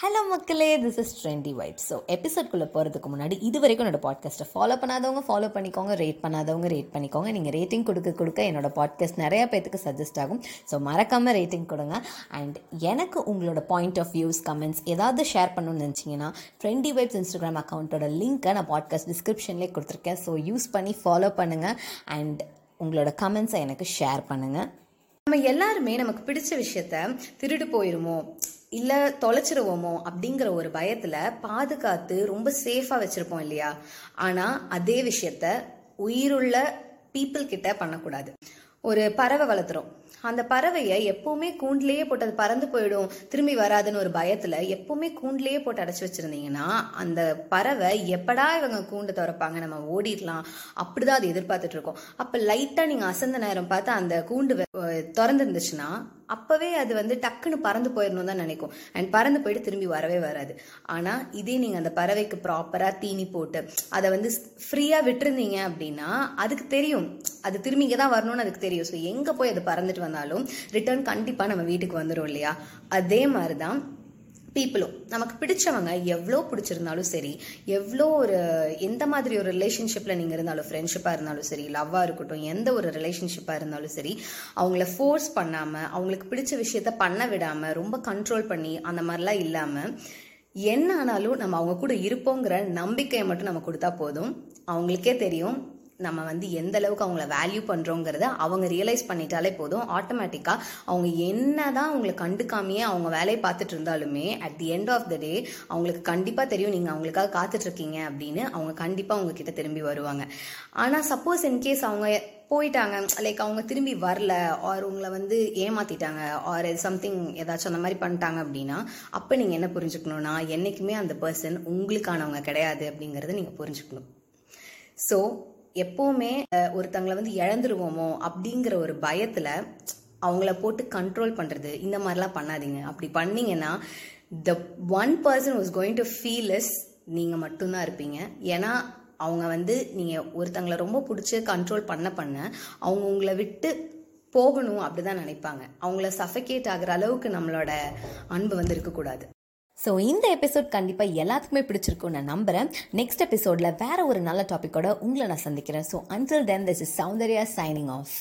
Hello மக்களே. This is trendy vibe so எபிசோட்குள்ளே போகிறதுக்கு முன்னாடி இது வரைக்கும் என்னோட பாட்காஸ்ட்டை ஃபாலோ பண்ணாதவங்க ஃபாலோ பண்ணிக்கோங்க. ரேட் பண்ணாதவங்க ரேட் பண்ணிக்கோங்க. நீங்கள் ரேட்டிங் கொடுக்க கொடுக்க என்னோட பாட்காஸ்ட் நிறையா பேத்துக்கு சஜஸ்ட் ஆகும். ஸோ மறக்காமல் ரேட்டிங் கொடுங்க. அண்ட் எனக்கு உங்களோட பாயிண்ட் ஆஃப் வியூஸ் கமெண்ட்ஸ் ஏதாவது ஷேர் பண்ணணும்னு நினச்சிங்கன்னா ட்ரெண்டி வைப்ஸ் இன்ஸ்டாகிராம் அக்கௌண்ட்டோட லிங்க்கை நான் பாட்காஸ்ட் டிஸ்கிரிப்ஷன்லேயே கொடுத்துருக்கேன். ஸோ யூஸ் பண்ணி ஃபாலோ பண்ணுங்கள் அண்ட் உங்களோட கமெண்ட்ஸை எனக்கு ஷேர் பண்ணுங்கள் நம்ம எல்லாருமே நமக்கு பிடிச்ச விஷயத்த திருடு போயிருமோ? இல்லை தொலைச்சிருவோமோ அப்படிங்கிற ஒரு பயத்தில் பாதுகாத்து ரொம்ப சேஃபாக வச்சுருப்போம் இல்லையா? ஆனால் அதே விஷயத்த உயிருள்ள பீப்புள் கிட்ட பண்ணக்கூடாது. ஒரு பறவை வளர்த்துறோம். அந்த பறவையை எப்பவுமே கூண்டிலேயே போட்டு அது பறந்து போயிடும் திரும்பி வராதுன்னு ஒரு பயத்துல எப்பவுமே கூண்டிலேயே போட்டு அடைச்சி வச்சிருந்தீங்கன்னா அந்த பறவை எப்படா இவங்க கூண்டு திறப்பாங்க? நம்ம ஓடிடலாம். அப்படிதான் அது எதிர்பார்த்துட்டு இருக்கோம். அப்ப லைட்டா நீங்க அசந்த நேரம் பார்த்து அந்த கூண்டு திறந்துருந்துச்சுன்னா அப்பவே அது வந்து டக்குன்னு பறந்து போயிடணும் தான் நினைக்கும். அண்ட் பறந்து போயிட்டு திரும்பி வரவே வராது. ஆனா இதே நீங்க அந்த பறவைக்கு ப்ராப்பரா தீனி போட்டு அதை வந்து ஃப்ரீயா விட்டுருந்தீங்க அப்படின்னா அதுக்கு தெரியும். அது திரும்பி இங்கே தான் வரணும்னு அதுக்கு தெரியும். ஸோ எங்க போய் அது பறந்துட்டு வந்தாலும் ரிட்டர்ன் கண்டிப்பா நம்ம வீட்டுக்கு வந்துடும் இல்லையா? அதே மாதிரிதான் பீப்புளும் நமக்கு பிடிச்சவங்க எவ்வளோ பிடிச்சிருந்தாலும் சரி எவ்வளோ ஒரு எந்த மாதிரி ஒரு ரிலேஷன்ஷிப்பில் நீங்கள் இருந்தாலும் ஃப்ரெண்ட்ஷிப்பாக இருந்தாலும் சரி லவ்வாக இருக்கட்டும் எந்த ஒரு ரிலேஷன்ஷிப்பாக இருந்தாலும் சரி அவங்கள ஃபோர்ஸ் பண்ணாமல் அவங்களுக்கு பிடிச்ச விஷயத்த பண்ண விடாமல் ரொம்ப கண்ட்ரோல் பண்ணி அந்த மாதிரிலாம் இல்லாமல் என்ன ஆனாலும் நம்ம அவங்க கூட இருப்போங்கிற நம்பிக்கையை மட்டும் நம்ம கொடுத்தா போதும். அவங்களுக்கே தெரியும் நம்ம வந்து எந்த அளவுக்கு அவங்கள வேல்யூ பண்ணுறோங்கிறத அவங்க ரியலைஸ் பண்ணிட்டாலே போதும். ஆட்டோமேட்டிக்காக அவங்க என்ன தான் அவங்கள கண்டுக்காமையே அவங்க வேலையை பார்த்துட்டு இருந்தாலுமே at the end of the day அவங்களுக்கு கண்டிப்பாக தெரியும் நீங்கள் அவங்களுக்காக காத்துட்ருக்கீங்க அப்படின்னு அவங்க கண்டிப்பாக உங்ககிட்ட திரும்பி வருவாங்க. ஆனால் சப்போஸ் இன்கேஸ் அவங்க போயிட்டாங்க லைக் அவங்க திரும்பி வரல ஆர் உங்களை வந்து ஏமாத்திட்டாங்க ஆர் சம்திங் ஏதாச்சும் அந்த மாதிரி பண்ணிட்டாங்க அப்படின்னா அப்போ நீங்கள் என்ன புரிஞ்சுக்கணும்னா என்றைக்குமே அந்த பர்சன் உங்களுக்கானவங்க கிடையாது அப்படிங்கிறத நீங்கள் புரிஞ்சுக்கணும். ஸோ எப்போவுமே ஒருத்தங்களை வந்து இழந்துருவோமோ அப்படிங்கிற ஒரு பயத்தில் அவங்கள போட்டு கண்ட்ரோல் பண்ணுறது இந்த மாதிரிலாம் பண்ணாதீங்க. அப்படி பண்ணீங்கன்னா the one person was going to feel is நீங்கள் மட்டும்தான் இருப்பீங்க. ஏன்னா அவங்க வந்து நீங்கள் ஒருத்தங்களை ரொம்ப பிடிச்சி கண்ட்ரோல் பண்ண பண்ண அவங்க உங்களை விட்டு போகணும் அப்படிதான் நினைப்பாங்க. அவங்கள சஃபகேட் ஆகிற அளவுக்கு நம்மளோட அன்பு வந்து இருக்கக்கூடாது. ஸோ இந்த எபிசோட் கண்டிப்பாக எல்லாத்துக்குமே பிடிச்சிருக்கும் நான் நம்புகிறேன் நெக்ஸ்ட் எபிசோடில் வேற ஒரு நல்ல டாப்பிக்கோட உங்களை நான் சந்திக்கிறேன். So until then this is Soundarya signing off